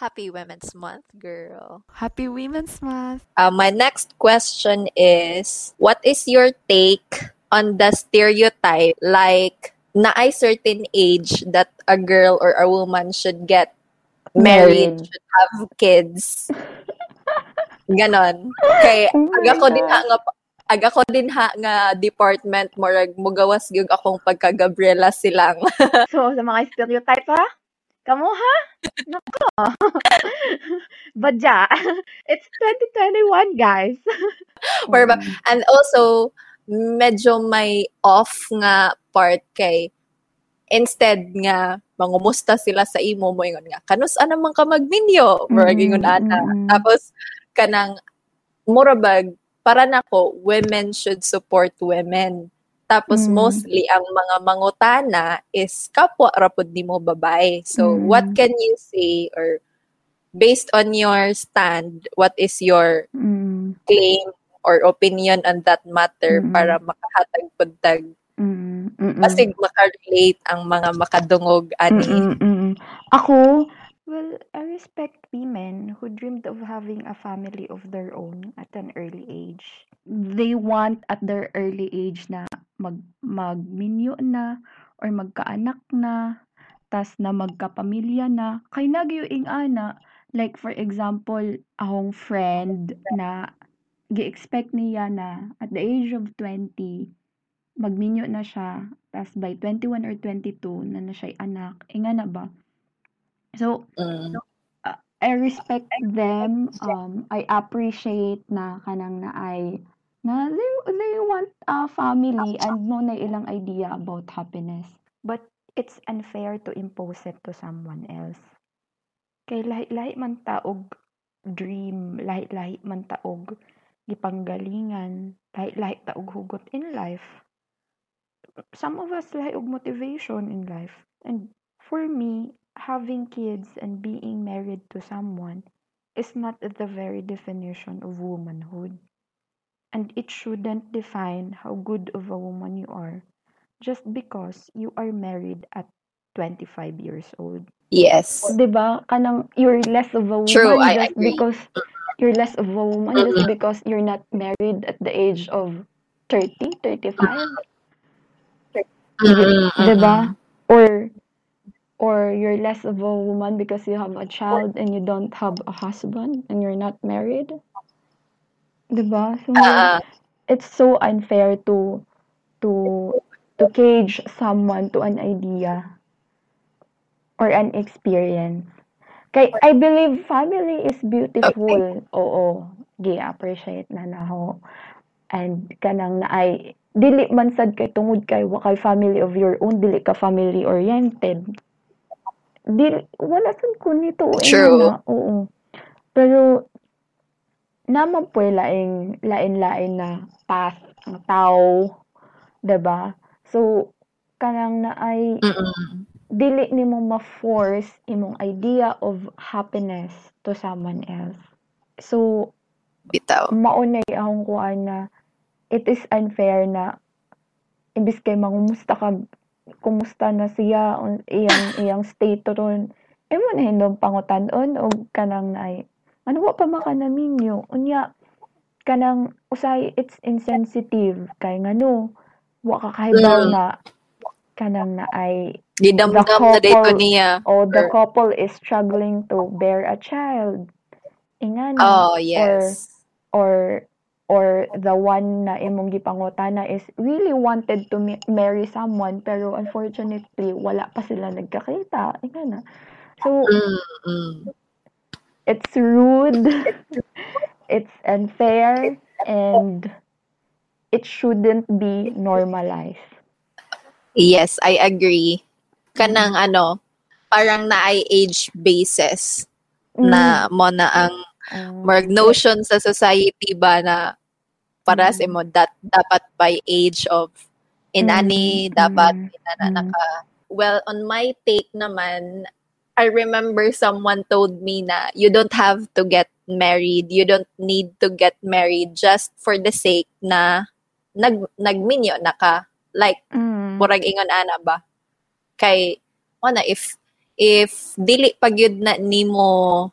Happy Women's Month, girl. Happy Women's Month. Uh, my next question is, what is your take on the stereotype like na a certain age that a girl or a woman should get married, Married. should have kids. Ganon. Kay Oh aga ko din ha nga aga ko din ha nga department murag mugawas gyud akong pagka Gabriela silang. So, sa mga stereotype ha? Kamu ha? Nako. Badya. It's 2021, guys. Or ba- And also medyo may off nga part kay instead nga mangumusta sila sa imo mo ingon nga kanus ana man ka magminyo murag ingon ana Mm, mm, mm. tapos kanang murabag para nako women should support women tapos Mm. mostly ang mga mangutana is kapwa ra pud nimo babae so Mm. what can you say or based on your stand what is your Mm, claim or opinion on that matter Mm-mm. para makahatag pud tag mm, mm, mm. basig makarelate ang mga makadungog ani Mm, mm, mm. Ako, well, I respect women who dreamed of having a family of their own at an early age. They want at their early age na mag magminyo na or magkaanak na tas na magkapamilya na. Kay nagyuing ana like for example akong friend na gi-expect niya na at the age of 20 magminyo na siya tas by 21 or 22 na na siya'y anak. Inga na ba? So Mm. I respect them um I appreciate na kanang na ay na they, they want a family and mo na ilang idea about happiness. But it's unfair to impose it to someone else. Kay lahi-lahi man taog dream lahi-lahi man taog gipanggalingan lahi-lahi taog hugot in life. Some of us lahi og motivation in life. And for me having kids and being married to someone is not the very definition of womanhood. And it shouldn't define how good of a woman you are just because you are married at 25 years old. yes 'Di ba? Kanang you're less of a woman True, just because you're less of a woman just because you're not married at the age of 30, 35. Mm, 'Di ba? Or or you're less of a woman because you have a child and you don't have a husband and you're not married. 'Di ba? So Ah, it's so unfair to to to cage someone to an idea or an experience. Kay I believe family is beautiful. Oo, gi-appreciate na naho. And kanang na ay dili man sad kay tungod kay wa kay family of your own dili ka family oriented. Dili wala sad ko nito eh, True. na, oo. Pero naman po laing lain-lain na path ang tao, 'di ba? So kanang na ay dili nimo ma-force imong idea of happiness to someone else. So bitaw maunay akong kuan na it is unfair na imbis kay mangumusta ka kumusta na siya on iyang iyang state ron. Imo na hindong pangutan-on og kanang naay ano wa pa maka naminyo unya kanang usay it's insensitive. Kay ngano wa ka kahibaw Mm. na kanang naay gidamdam na day ko couple- niya. or the couple is struggling to bear a child. Ingana oh yes. or or the one na imong gipangutana is really wanted to ma- marry someone pero unfortunately wala pa sila nagkakita. Ika na. So Mm, mm. it's rude it's unfair and it shouldn't be normalized. Yes I agree. Kanang ano parang na age basis na mo na ang Mm. Marag notion sa society ba na para sa Mm. mo that dapat by age of inani Mm, dapat mm, inana mm. naka well on my take naman I remember someone told me na you don't have to get married you don't need to get married just for the sake na nag nagminyo na ka like Mm. murag ingon ana ba kay ano if if dili pag yun na nimo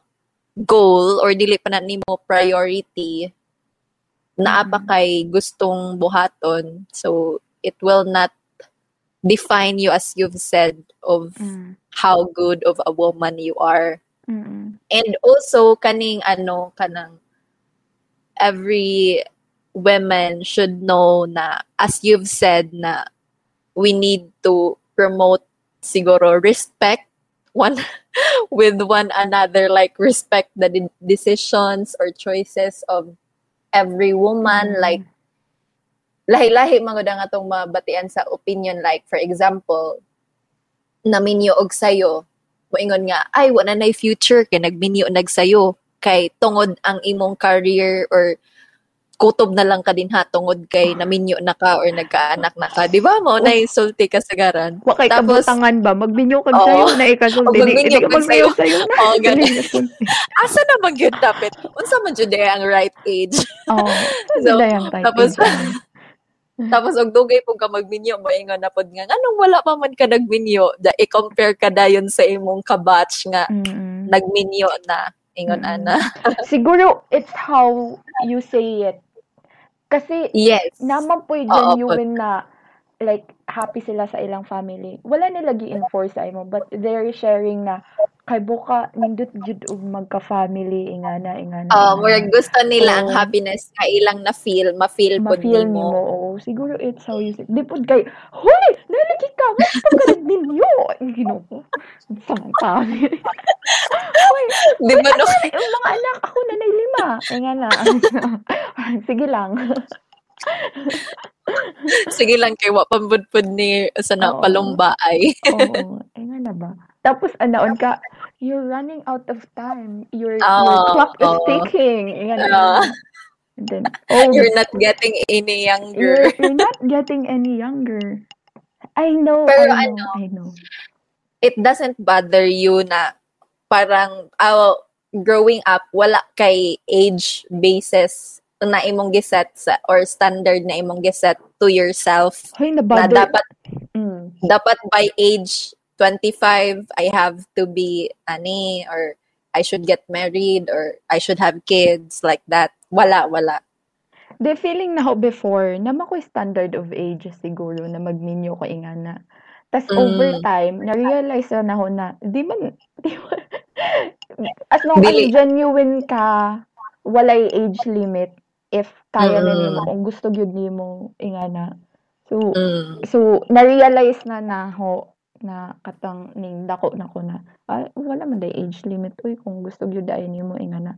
goal or dili pa na nimo priority naa pa Mm. kay gustong buhaton so it will not define you as you've said of Mm. how good of a woman you are Mm. and also kaning ano kanang every women should know na as you've said na we need to promote siguro respect one with one another like respect the de- decisions or choices of every woman Mm. like lahi-lahi mga nga tong mabatian sa opinion like for example naminyo og sayo moingon nga ay wala na future kay nagminyo nagsayo kay tungod ang imong career or kutob na lang ka din ha tungod kay naminyo na ka or nagkaanak na ka di ba mo na sulti kasagaran Wa kay Tapos- kabutangan ba? Magbinyo kag Oo. sayo na ikasulti. O, Di, magbinyo di ka sayo. sayo na. Oo, ganun. Asa na man gyud dapat unsa man jud ang right age Oo. So, tapos- yun. Tapos og dugay pug ka magminyo moingon na pod nga anong wala pa man ka nagminyo da i-compare ka dayon sa imong kabatch nga Mm-mm. nagminyo na ingon ana. Siguro, it's how you say it. Kasi, Yes. naman po Oo, genuine na like happy sila sa ilang family. Wala nila gi-enforce sa imo but they're sharing na kay buka nindot jud og magka-family ingana ingana. Uh, ingana. murag gusto nila ang Oo. happiness nga ilang na feel, ma-feel pod ma-feel nimo. nimo. Oo, siguro it's how you say. Di pod kay, hoy, nalagi ka, mas ka ka ninyo. Ginoo. Samanta. Hoy, Di ba no? yung mga anak ako na nay lima. Ingana. Sige lang. Sige lang kay wa pambudpud ni sa na palumbaay. Oo, eh nga na ba? Tapos anaon ka, you're running out of time. Your, your Oo, clock is oo. ticking. Na. Oo. And then, oh, You're not getting any you're, younger. you're not getting any younger. I know, Pero I know, ano, I know. It doesn't bother you na parang ah, growing up wala kay age basis na imong giset sa or standard na imong giset to yourself Hoy, na dapat Mm. dapat by age 25 I have to be ani or I should get married or I should have kids like that. Wala, wala. The feeling na ho before, na makoy standard of age siguro na magminyo ko ingana. Tas Mm. over time, na-realize na ho na, di man, di man, as long as Dili. genuine ka, walay age limit, if kaya Mm. nimo, kung gusto gyud nimo, ingana. So, Mm. so, na-realize na na ho, na katang ning dako na ko na ah, wala man day age limit uy kung gusto gyud ay nimo ingana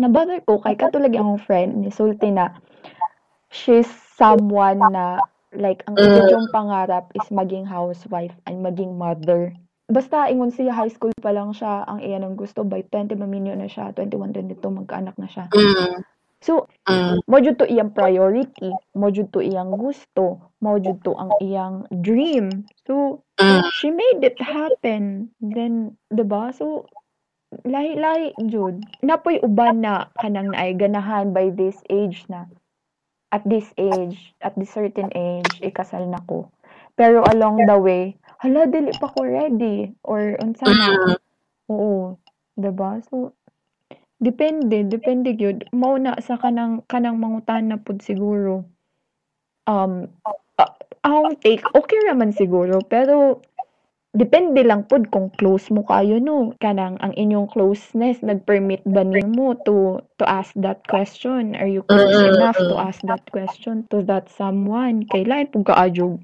na-bother ko kay katulad ang friend ni Sulti na she's someone na like ang Mm. mm. pangarap is maging housewife and maging mother basta ingon siya high school pa lang siya ang iyan ang gusto by 20 maminyo na siya 21 22 magkaanak na siya Mm. So Mm. mo jud to iyang priority mo jud to iyang gusto mo jud to ang iyang dream. So Mm. she made it happen. Then 'di ba so lahi lahi jud napoy uban na kanang naay ganahan by this age na. At this age at this certain age ikasal na ko. Pero along the way hala dili pa ko ready or unsa na Mm. oo 'di ba so depende depende gyud. Mao na sa kanang kanang mangutana pud siguro. Um a- ang take okay raman siguro pero depende lang pud kung close mo kayo no? Kanang ang inyong closeness nag-permit ba nimo to to ask that question? Are you close Mm, enough to mm. ask that question to that someone? Kay lain pud kaadyo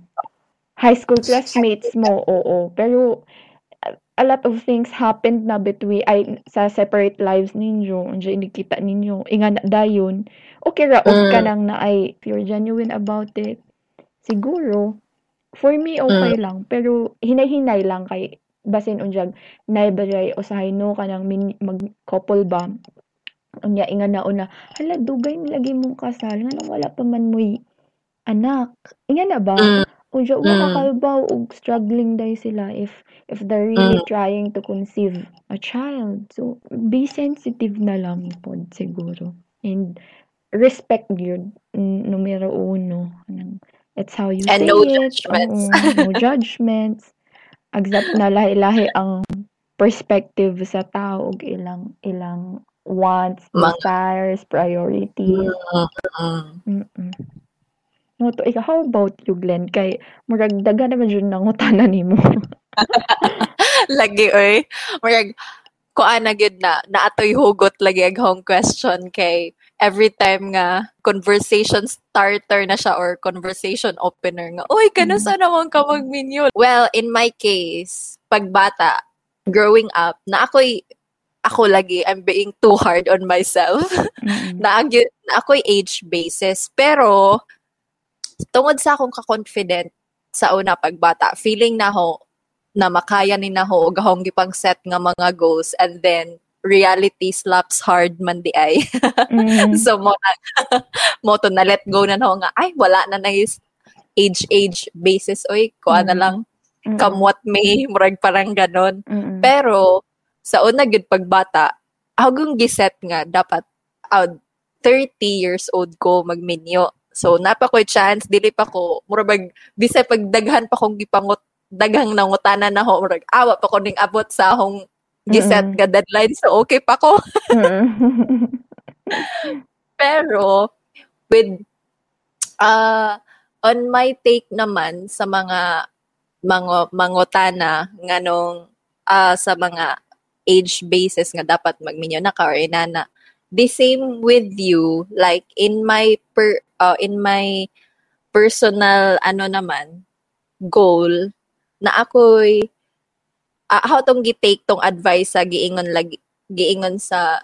high school classmates mo oo. Pero a- lot of things happened na between ay sa separate lives ninyo unja inikita ninyo inga na dayon. Okay ra Mm. kanang na ay if you're genuine about it siguro for me okay lang. Pero hinay-hinay lang kay basin unjag naibaray usahay no kanang min, mag couple ba? Unya inga na una hala dugay nilagi mong kasal nga wala pa man mo'y anak. Inga na ba? Mm. Unsa Mm. makakalbaw og struggling day sila if if they're really Mm. trying to conceive a child. So be sensitive na lang pod siguro. And respect mm, numero uno. It's how you And say no it. judgments. Oo, no judgments. Exact na lahi-lahi ang perspective sa tao ug ilang ilang wants, desires, priorities. Mm. Mm. No to ikaw how about you Glenn kay murag daghan naman jud nangutana nimo. lagi oy murag kuan na gyud na naatoy hugot lagi ang home question kay every time nga conversation starter na siya or conversation opener nga oy kanos Mm. naman ka magminyo well in my case pagbata growing up na ako'y ako lagi I'm being too hard on myself Mm. na, na ako'y age basis. Pero, tungod sa akong ka-confident sa una pagbata, feeling na ho na makaya ni na ho og akong gipang set nga mga goals and then reality slaps hard man di ay. Mm. so mo na mo to na let go na na ho nga ay wala na na is age age basis oy ko na Mm. lang Mm. come what may murag parang ganon. Mm. Pero, sa una gud pagbata, ako giset nga dapat out 30 years old ko magminyo. So, napa ko chance, dili pa ko, murag, bisay pagdaghan pa kong gipangot, daghang nangutana na ho, murag, awa pa ko ning abot sa akong giset nga deadline. So, okay pa ko. Pero, with, uh, on my take naman sa mga mga mangutana nganong ah, sa mga age basis nga dapat magminyo na ka or inana the same with you like in my per uh, in my personal ano naman goal na ako'y uh, how tong gi-take tong advice sa giingon lagi giingon sa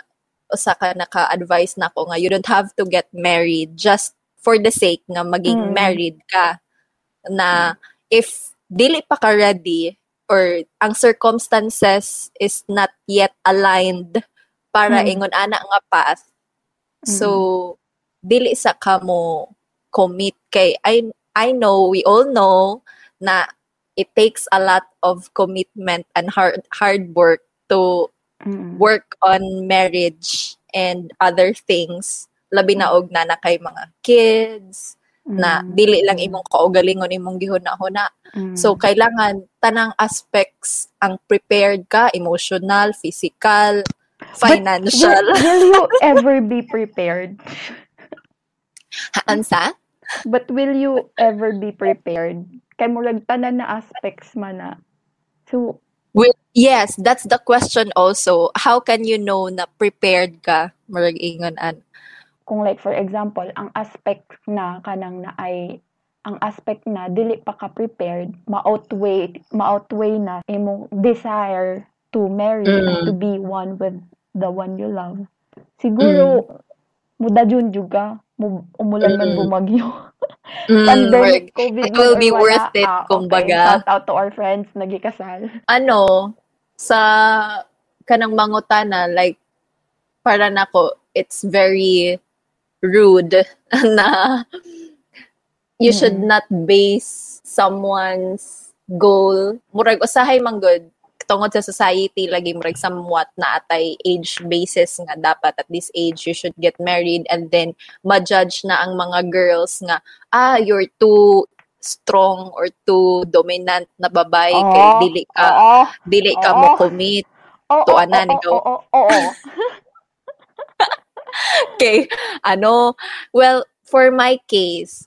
usa ka naka-advise na ako nga you don't have to get married just for the sake nga maging Mm. married ka na if dili pa ka ready or ang circumstances is not yet aligned para Mm. ingon ana nga path so dili sa kamo commit kay I I know we all know na it takes a lot of commitment and hard hard work to Mm. work on marriage and other things labi na og na na kay mga kids na dili lang imong kaugalingon imong gihuna-huna Mm. so kailangan tanang aspects ang prepared ka emotional physical financial Will, will you ever be prepared? Ansa But will you ever be prepared? Kay murag tanan na aspects man na. So, Well, yes, that's the question also. How can you know na prepared ka? Murag ingon an. kung like for example, ang aspect na kanang na ay ang aspect na dili pa ka prepared, ma-outweigh, ma-outweigh na imong desire to marry and Mm. to be one with the one you love. Siguro, muda jud juga, mu- umulan man Mm. bumagyo. Mm, Pandemic, COVID it will man be wala. worth it, Ah, okay. kumbaga. Shout out to our friends, nagikasal. ano, sa kanang mangutana, like, para nako, it's very rude na you should Mm-mm. not base someone's goal. Murag, usahay man good, tungod sa society, lagi murag somewhat na atay age basis nga dapat at this age you should get married and then ma-judge na ang mga girls nga, ah, you're too strong or too dominant na babae kay Oo. dili ka Oo. dili ka Oo. mo commit Oo, To oo, anan, oo, ikaw. oo, oo. kay ano well for my case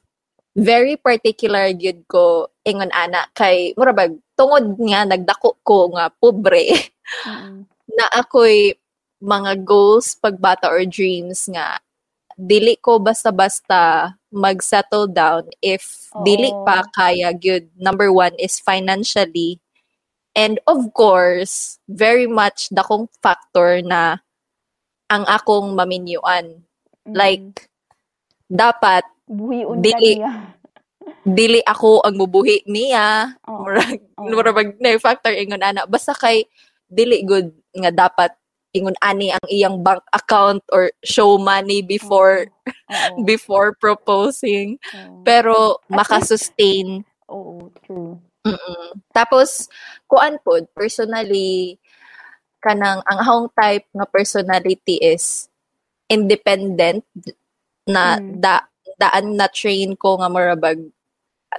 very particular gyud ko ingon ana kay murabag tungod nga nagdako ko nga pobre. Na ako'y mga goals pagbata or dreams nga dili ko basta-basta mag-settle down if dili Oo. pa kaya gyud number one is financially. And of course very much dakong factor na ang akong maminyuan. Mm. like dapat buhiun ka dili- niya. dili ako ang mubuhi niya Oo. murag Oo. murag na factor ingon ana basta kay dili good nga dapat ingon ani ang iyang bank account or show money before Oo. before proposing Oo. pero makasustain Oo, true. mm tapos kuan pod personally kanang ang akong type nga personality is independent na Mm. da daan na train ko nga marabag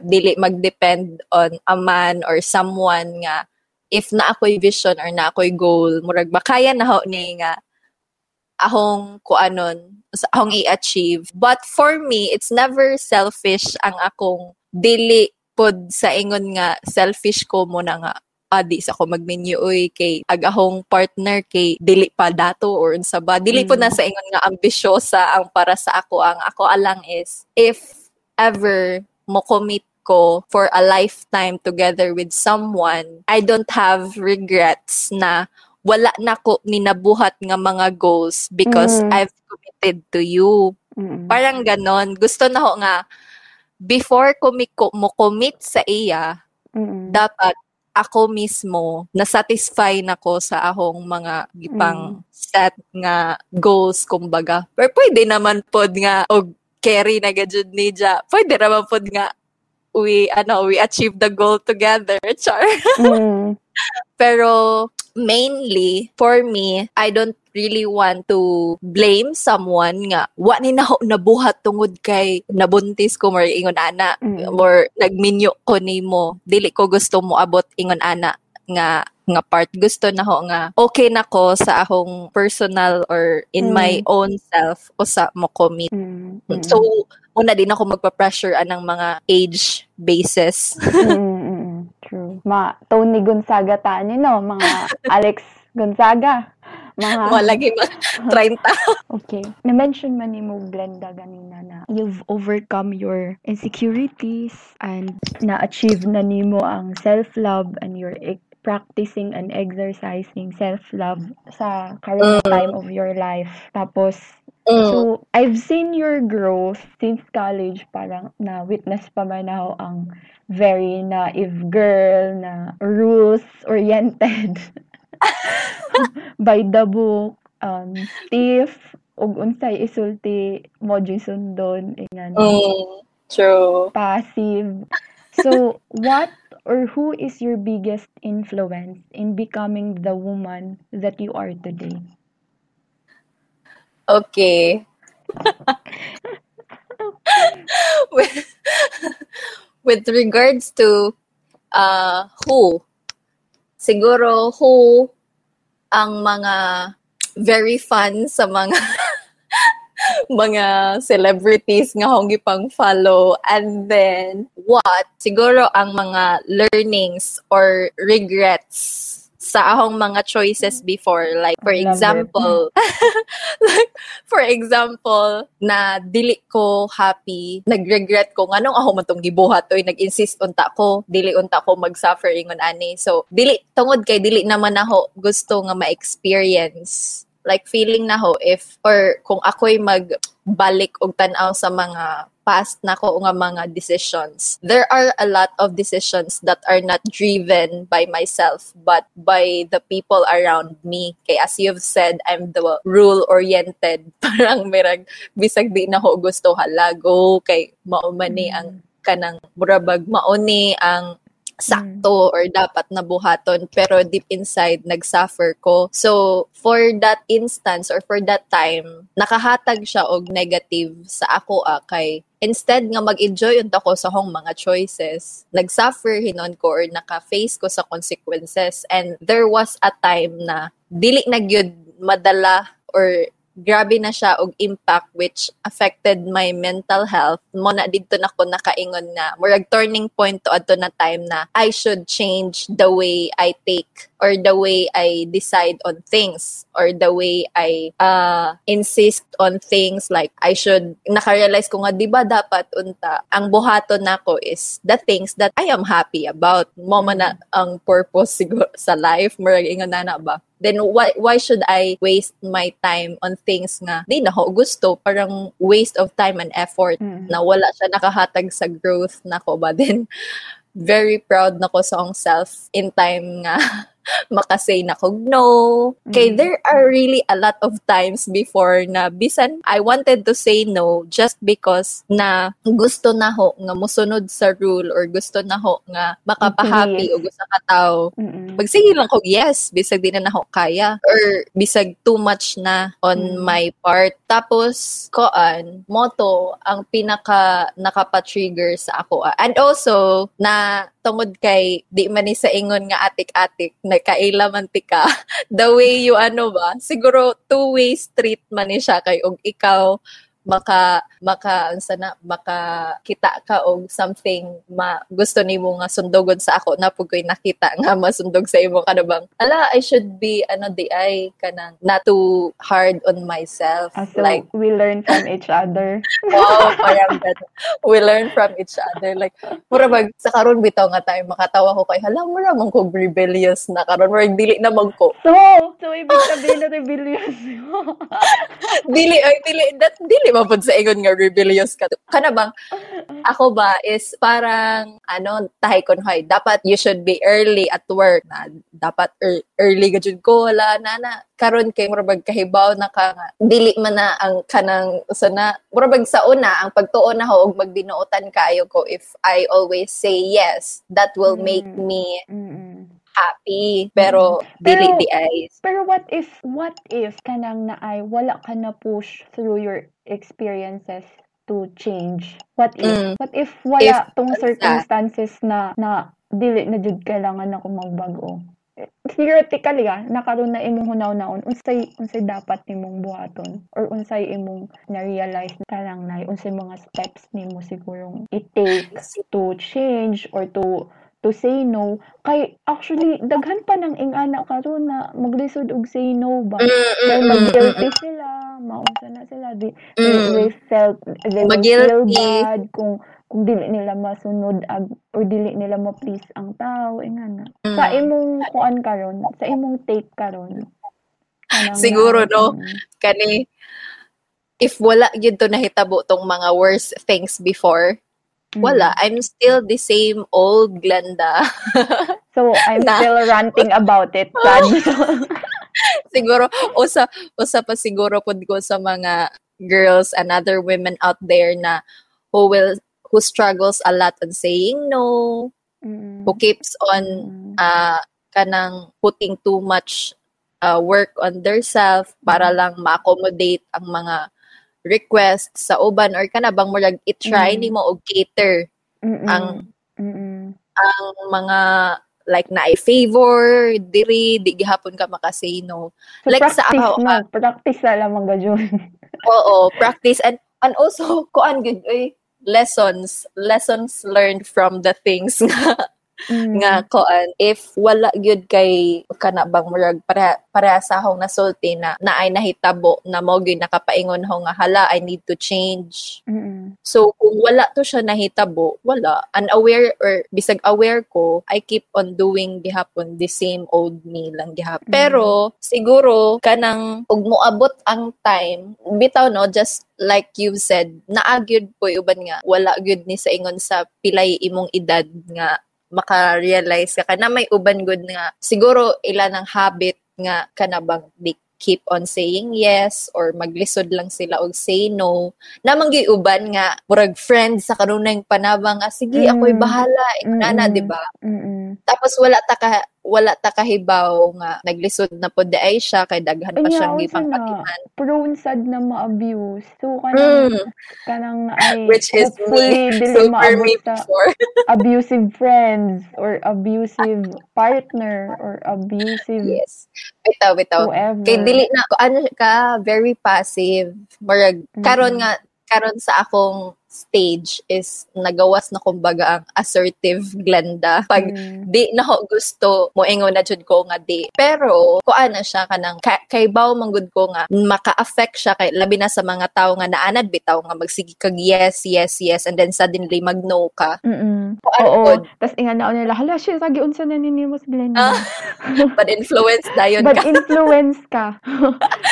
dili mag-depend on a man or someone nga if na ako'y vision or na ako'y goal, murag ba kaya na ho ni nga ahong kuanon sa akong i-achieve. But for me, it's never selfish ang akong dili pod sa ingon nga selfish ko mo na nga adi sa ko magmenu oy kay agahong partner kay dili pa dato or unsa ba dili mm. po na sa ingon nga ambisyosa ang para sa ako ang ako alang is if ever mo commit ko for a lifetime together with someone I don't have regrets na wala na ko ninabuhat nga mga goals because mm. I've committed to you mm. parang ganon gusto na ho nga before ko mo commit sa iya mm. dapat ako mismo nasatisfy na ko sa akong mga gipang mm. set nga goals kumbaga. Pero pwede naman pod nga og carry na gajud ni Ja. Pwede naman pod nga we ano we achieve the goal together char mm. pero mainly for me I don't really want to blame someone nga wa ni na nabuhat tungod kay nabuntis ko more ingon ana mm. or nagminyo ko nimo dili ko gusto mo abot ingon ana nga nga part gusto na ho nga okay na ko sa akong personal or in mm. my own self o sa mo commit mm. Mm. so una din ako magpa-pressure anang mga age basis. mm, true. Ma Tony Gonzaga ta ni no, mga Alex Gonzaga. Mga Malagi mga 30. okay. Na-mention man ni mo Glenda ganina na you've overcome your insecurities and na-achieve na nimo ang self-love and your practicing and exercising self-love sa current mm. time of your life. Tapos, Mm. So, I've seen your growth since college. Parang na-witness pa man ako ang very naive girl na rules-oriented. by the book, um, stiff, ug unsay isulti mo sundon ingan mm, true. Passive. So what or who is your biggest influence in becoming the woman that you are today? Okay. with, with regards to uh, who, siguro who ang mga very fun sa mga mga celebrities nga hong gipang follow and then what? Siguro ang mga learnings or regrets sa akong mga choices before. Like for example like for example na dili ko happy nagregret ko nganong ako man tong gibuhat? Oy nag-insist unta ko dili unta ko mag-suffer ingon ani. So dili tungod kay dili naman ako gusto nga ma-experience. Like feeling na ho if or kung ako'y magbalik og tan-aw sa mga past nako nga mga decisions. There are a lot of decisions that are not driven by myself but by the people around me. Kay as you've said, I'm the rule-oriented. Parang merag bisag di na ko gusto halago kay maumani ang mm. kanang murabag mauni ang sakto mm. or dapat nabuhaton pero deep inside nagsuffer ko so for that instance or for that time nakahatag siya og negative sa ako ah, kay instead nga mag-enjoy unta ko sa hong mga choices nagsuffer hinon ko or naka-face ko sa consequences and there was a time na dili na gyud madala or grabe na siya og impact which affected my mental health. Mo na didto na ko nakaingon na murag turning point to adto na time na I should change the way I take or the way I decide on things or the way I uh, insist on things. Like I should nakarealize ko nga di ba dapat unta? Ang buhaton nako is the things that I am happy about. Mo man na ang purpose siguro sa life. Murag ingon na na ba then why why should I waste my time on things nga di na ho gusto. Parang waste of time and effort mm. na wala siya nakahatag sa growth nako ba. Then very proud nako sa akong self in time nga makasay na kog no. Kay mm. there are really a lot of times before na bisan I wanted to say no just because na gusto na ho nga musunod sa rule or gusto na ho nga makapahappy yes. o gusto ka tao. Magsige lang kog yes bisag di na na ho kaya or bisag too much na on mm. my part. Tapos koan moto ang pinaka nakapa-trigger sa ako. And also na tungod kay di man ni sa ingon nga atik-atik nagkaila man tika the way you ano ba siguro two way street man ni siya kay og ikaw maka maka unsa na maka kita ka og something ma gusto nimo nga sundogon sa ako na pud ko'y nakita nga masundog sa imo kada bang ala I should be ano di ay kanang not too hard on myself Ah, so like we learn from each other. wow parang ganun. we learn from each other like mura bag sa karon bitaw nga tayo makatawa ko kay hala mura man ko rebellious na karon mura dili na mag ko So, so ibig sabihin na rebellious dili ay dili that dili man pud sa ingon nga rebellious ka kana bang ako ba is parang ano tahay kon hoy dapat you should be early at work na dapat ear- early gajud ko wala na na karon kay murabag kahibaw na ka nga dili man na ang kanang sana murabag sa una ang pagtuon na ho og magbinuotan kayo ko if I always say yes that will make Mm. me Mm-mm. Happy pero dili Pero- di ay Pero what if, what if kanang na ay wala ka na push through your experiences to change? What if? Mm. What if wala If, tong circumstances na na dili na jud kailangan ako magbago? Theoretically ah, nakaroon na imong hunaw-naon unsay unsay dapat nimong buhaton or unsay imong na-realize na lang na unsay mga steps nimo sigurong it takes to change or to to say no kay actually daghan pa nang ingana karon na maglisod og say no ba Mm, kay mm, mm, mag-guilty mm, sila maunsa na sila di mm. they, they felt they will feel bad kung kung dili nila masunod ag or dili nila ma-please ang tao ingana sa Mm. imong kuan karon sa imong take karon Siguro, na- no? mm, kani if wala gyud to nahitabo tong mga worst things before mm. Wala I'm still the same old Glenda. So I'm Na- still ranting about it siguro usa usa pa siguro pud ko sa mga girls and other women out there na who will who struggles a lot on saying no Mm, who keeps on mm, uh, kanang putting too much uh, work on their self para lang ma-accommodate ang mga requests sa uban or kana bang murag i-try Mm. nimo og cater mm, ang- mm, ang mga like na i favor diri di gihapon ka makasay no? So Like sa practice ako, no ah, practice na lamang gajon oo practice. And and also kuan gud oy lessons. Lessons learned from the things nga Mm, nga koan if wala gyud kay kana bang murag para para sa akong nasulti na naay nahitabo na mo gyud nakapaingon ho nga hala I need to change. Mm, so kung wala to siya nahitabo wala. Unaware or bisag aware ko I keep on doing gihapon the same old me lang gihapon. Mm. pero siguro kanang ug moabot ang time bitaw no just like you've said naagyud po uban nga wala gyud ni sa ingon sa pilay imong edad nga maka-realize ka na may uban good nga siguro ilan ang habit nga kanabang di keep on saying yes or maglisod lang sila og say no namang uban nga murag friends sa kanunay panabang nga sige Mm. ako'y bahala inana Mm-mm. di ba mm, tapos wala ta ka wala ta kahibaw nga naglisod na pod ay siya kay daghan pa siyang gipang na? prone sad na ma-abuse so kanang Mm, kanang ay which is me, dili maabot me before. abusive friends or abusive partner or abusive yes. Bitaw, bitaw. whoever. Kay dili na ano ka very passive. Murag karon Mm-mm. nga karon sa akong stage is nagawas na kumbaga ang assertive Glenda. Pag Mm. di na ho gusto mo ingon na jud ko nga di. Pero kuan na siya kanang ka, kay baw manggod ko nga maka-affect siya kay labi na sa mga tao nga naanad bitaw nga magsige kag yes, yes, yes and then suddenly mag-no ka. Kuan Oo. pod, Tapos inganaon nila, hala, siya, sagi unsa na ninimos Glenda. Ah, bad influence dayon ka. influence ka.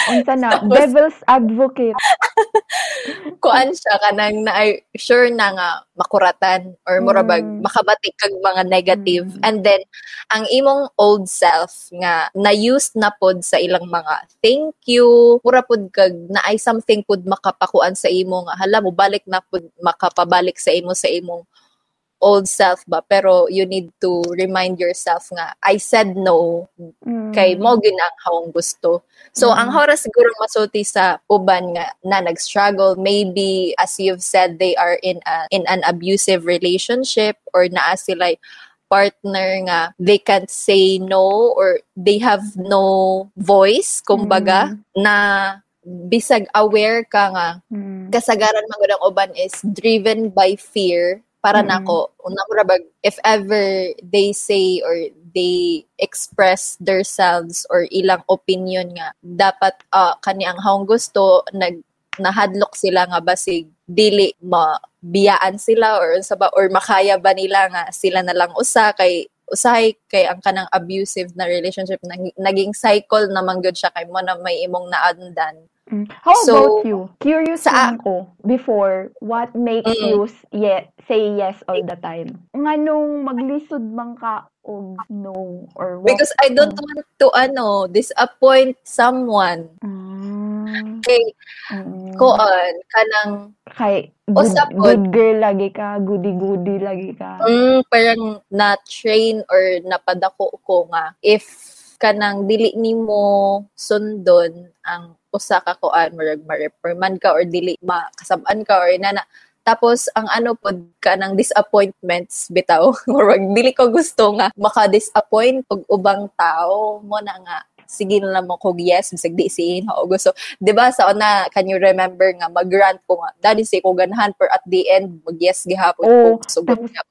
unsa na, devil's advocate. kuan siya kanang na ay sure na nga makuratan or murabag Mm. makabatik kag mga negative Mm. and then ang imong old self nga na used na pod sa ilang mga thank you mura pod kag na ay something pod makapakuan sa imo nga hala mo balik na pod makapabalik sa imo sa imong old self ba pero you need to remind yourself nga I said no Mm. kay mo gyud ang hawang gusto. So Mm. ang hora siguro masulti sa uban nga na nag-struggle maybe as you've said they are in a in an abusive relationship or naa sila partner nga they can't say no or they have no voice, kumbaga, na bisag aware ka nga Mm. kasagaran man ang uban is driven by fear para Mm. nako una ko ra bag if ever they say or they express themselves or ilang opinion nga dapat ah, kani ang haong gusto nag nahadlok sila nga basig dili mabiyaan sila or unsa ba or makaya ba nila nga sila na lang usa kay usahay kay ang kanang abusive na relationship nag- naging cycle naman gud siya kay mo na may imong naandan. How So, about you? Curious sa- lang ko, before, what makes Mm. you ye- say yes all the time? Nga nung maglisod man ka o no, or what? because I don't want to ano disappoint someone Ah, kay mm. koan kanang Kay, good, good girl lagi ka, goody-goody lagi ka. mm, parang na train or napadako ko nga if kanang dili nimo sundon ang usa ka kuan murag ma-reprimand ka or dili makasab-an ka or inana tapos ang ano pod ka ng disappointments bitaw. Murag dili ko gusto nga maka-disappoint og ubang tao. Mo na nga sige na lang mo kog yes bisag di siin o gusto di ba sa una can you remember nga mag-rant ko nga dali si ko ganahan pero at the end mag yes gihapon Oo, ko sugot Tapos, nga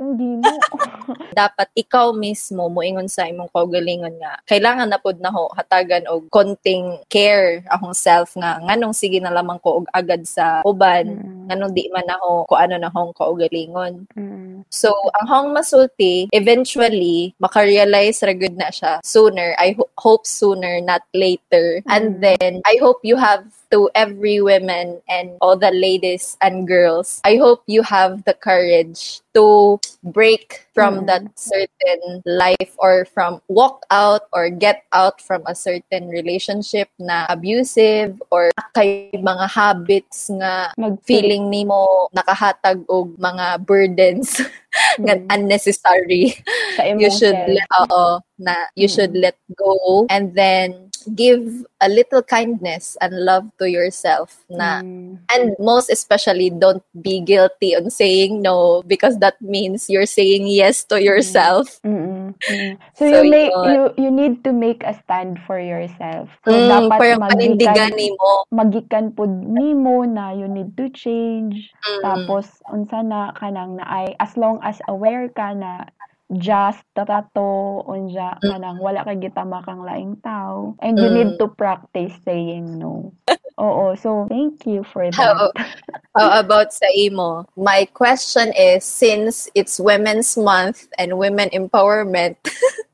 hindi dapat ikaw mismo moingon sa imong kaugalingon nga kailangan na pod na ho hatagan og konting care akong self nga nganong sige na lamang ko og agad sa uban Mm, nganong di man na ho ko ano na hong kaugalingon. Mm, So, ang hong masulti, eventually, makarealize ra gud na siya sooner. I ho- hope sooner, not later. And Mm. then, I hope you have to every women and all the ladies and girls, I hope you have the courage to break from Mm. that certain life or from walk out or get out from a certain relationship na abusive or kay mga habits nga Mag- feeling nimo nakahatag og mga burdens. unnecessary sa imong you should let oo na you Mm. should let go and then give a little kindness and love to yourself na Mm. and most especially don't be guilty on saying no because that means you're saying yes to yourself Mm-mm. Mm. So, So, you make yun. you you need to make a stand for yourself. So mm, dapat parang panindigan nimo magikan pud nimo na you need to change. Mm. Tapos unsa na kanang na ay as long as aware ka na just tato unja Mm. kanang wala ka gitama kang laing tao and you Mm. need to practice saying no. Oo, so thank you for How, that. how about sa imo? My question is, since it's Women's Month and women empowerment.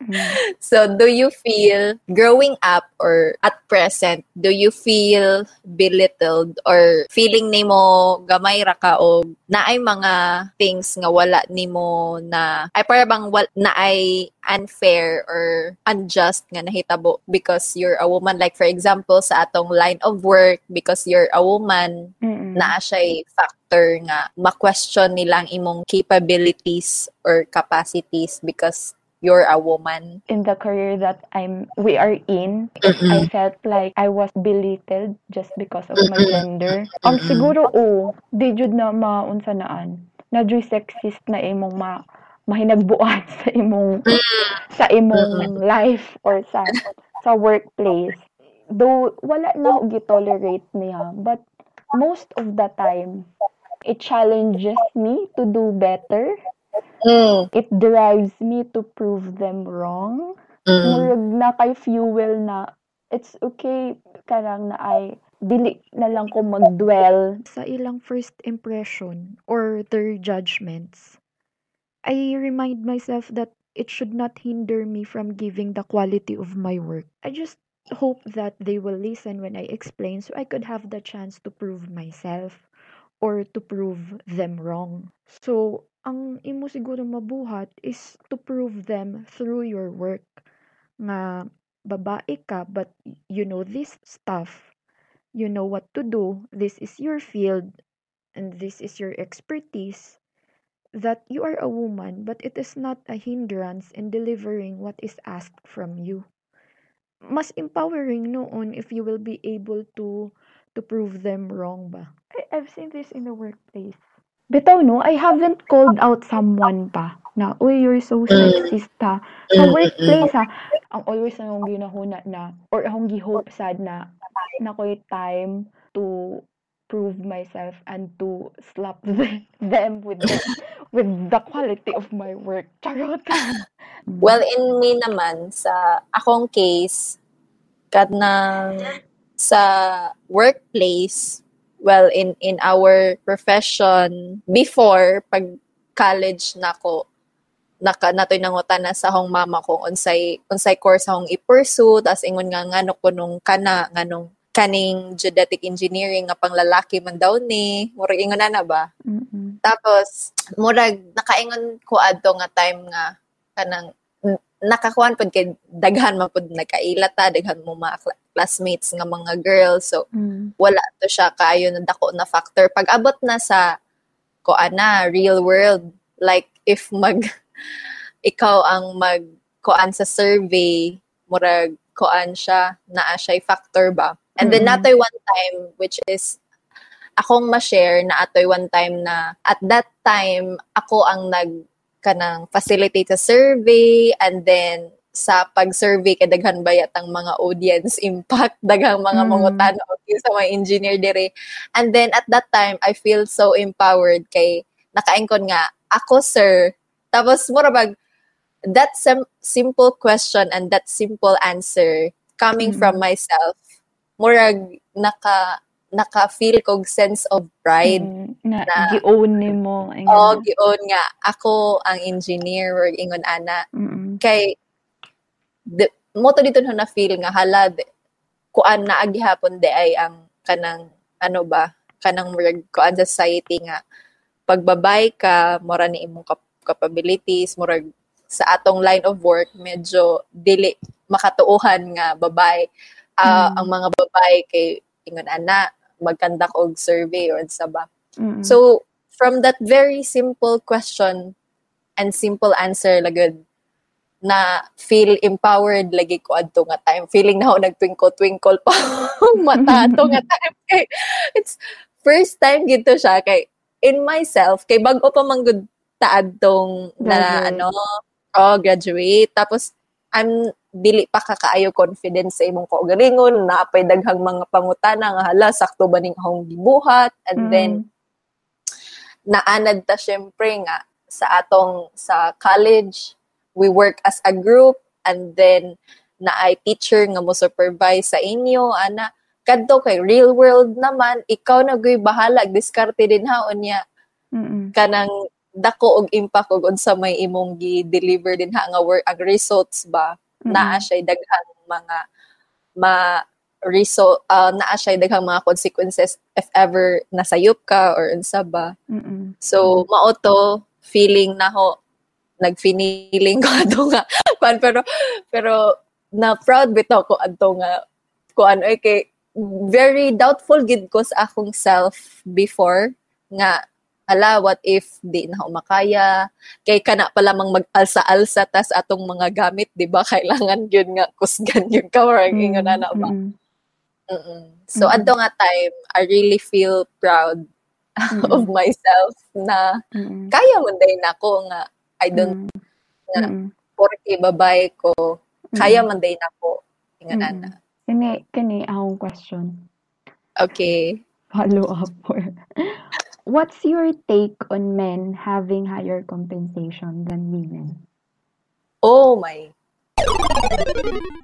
so do you feel growing up or at present, do you feel belittled or feeling nimo gamay ra ka o naay mga things nga wala nimo na ay para bang wal, naay unfair or unjust nga nahitabo because you're a woman like for example sa atong line of work because you're a woman Mm-mm. naa siya factor nga ma-question nilang imong capabilities or capacities because you're a woman. in the career that I'm we are in, I felt like I was belittled just because of my Mm-mm. gender. Ang Mm-mm. siguro o di jud na maunsa naan. Na sexist na imong ma mahinagbuan sa imong sa imong life or sa sa workplace. Though wala na gi-tolerate niya, but most of the time it challenges me to do better. Mm. It drives me to prove them wrong Mm. murag na kay fuel na it's okay karang na ay dili na lang ko magdwell sa ilang first impression or their judgments, I remind myself that it should not hinder me from giving the quality of my work. I just hope that they will listen when I explain so I could have the chance to prove myself or to prove them wrong. So, ang imo siguro mabuhat is to prove them through your work nga babae ka but you know this stuff you know what to do, this is your field, and this is your expertise, that you are a woman, but it is not a hindrance in delivering what is asked from you. Mas empowering noon if you will be able to to prove them wrong ba. I've seen this in the workplace. Bitaw no I haven't called out someone pa na, uy, you're so Mm. sexist ha. Sa Mm, mm, workplace ha, ang always na akong ginahuna na, or akong gihope sad na, nakoy time to prove myself and to slap them, them with the, with the quality of my work. Charot. Well, in me naman, sa akong case, kad nang sa workplace, well, in in our profession, before, pag college na ko, naka natoy nangutan na sa hong mama ko unsay unsay course akong i-pursue tas ingon nga ngano ko nung kana nganong kaning geodetic engineering nga panglalaki man daw ni murag ingon na na ba Mm-mm. tapos, murag, nakaingon ko adto nga time nga, kanang, nakakuan pod kay daghan man pod nagkaila ta, daghan mo mga cla- classmates nga mga girls. So, Mm. wala to siya kaayo na dako na factor. Pag abot na sa, ko ana, real world, like, if mag, ikaw ang mag, kuan sa survey, murag, kuan siya, naa siya factor ba? And then, Mm-mm. natoy one time, which is, akong ma-share na atoy one time na at that time ako ang nag kanang facilitate sa survey and then sa pag-survey kay daghan bayat ang mga audience impact daghang mga Mm. mangutan okay, sa mga engineer dire and then at that time I feel so empowered kay nakaengkon nga ako sir tapos mura bag that sim- simple question and that simple answer coming Mm. from myself murag naka naka-feel kog sense of pride. Mm, na, na- gi-own ni mo. ay O, ganun. gion nga, ako ang engineer or ingon ana. Mm-mm. Kay, de, mo to dito na feel nga hala, de, kuan na agihapon de ay ang kanang, ano ba, kanang murag kuan sa society nga, pagbabay ka, mura ni imong kap- capabilities, murag sa atong line of work, medyo dili makatuuhan nga babay. Ah, Mm. Ang mga babay kay ingon ana, magkandak og survey or sa ba. Mm-mm. So, from that very simple question and simple answer lagod na feel empowered lagi ko adto nga time. Feeling na ako nagtwinkle-twinkle pa ang mata ato nga time. Kay, it's first time gito siya kay in myself kay bago pa man gud taad tong na Graduate. ano oh graduate tapos I'm dili pa kakaayo confidence sa imong kaugalingon na apay daghang mga pangutana nga hala sakto ba ning akong gibuhat and then Mm. naanad ta syempre nga sa atong sa college we work as a group and then na ay teacher nga mo supervise sa inyo ana kadto kay real world naman ikaw na gyud bahala diskarte din ha unya Mm-mm. kanang dako og impact og unsa may imong gi-deliver din ha nga work ang results ba naa Mm-mm. siya daghang mga ma result uh, naa siya daghang mga consequences if ever nasayop ka or unsa ba Mm-mm. So, mao to feeling na ho nagfiniling ko ato nga kuan pero pero na proud bitaw ko adto nga kuan ay kay very doubtful gid ko sa akong self before nga hala what if di na ako makaya kay kana pa lamang mag-alsa-alsa tas atong mga gamit di ba kailangan gyud nga kusgan gyud ka or ang ingon na ba Mm-mm. Mm-mm. so Mm-mm. adto nga time I really feel proud of myself na Mm-mm. kaya mo din ako nga I don't Mm. nga Mm-mm. porke babae ko kaya man din ako ingon Mm-mm. ana Kani, kani akong question. okay Follow up. What's your take on men having higher compensation than women? oh my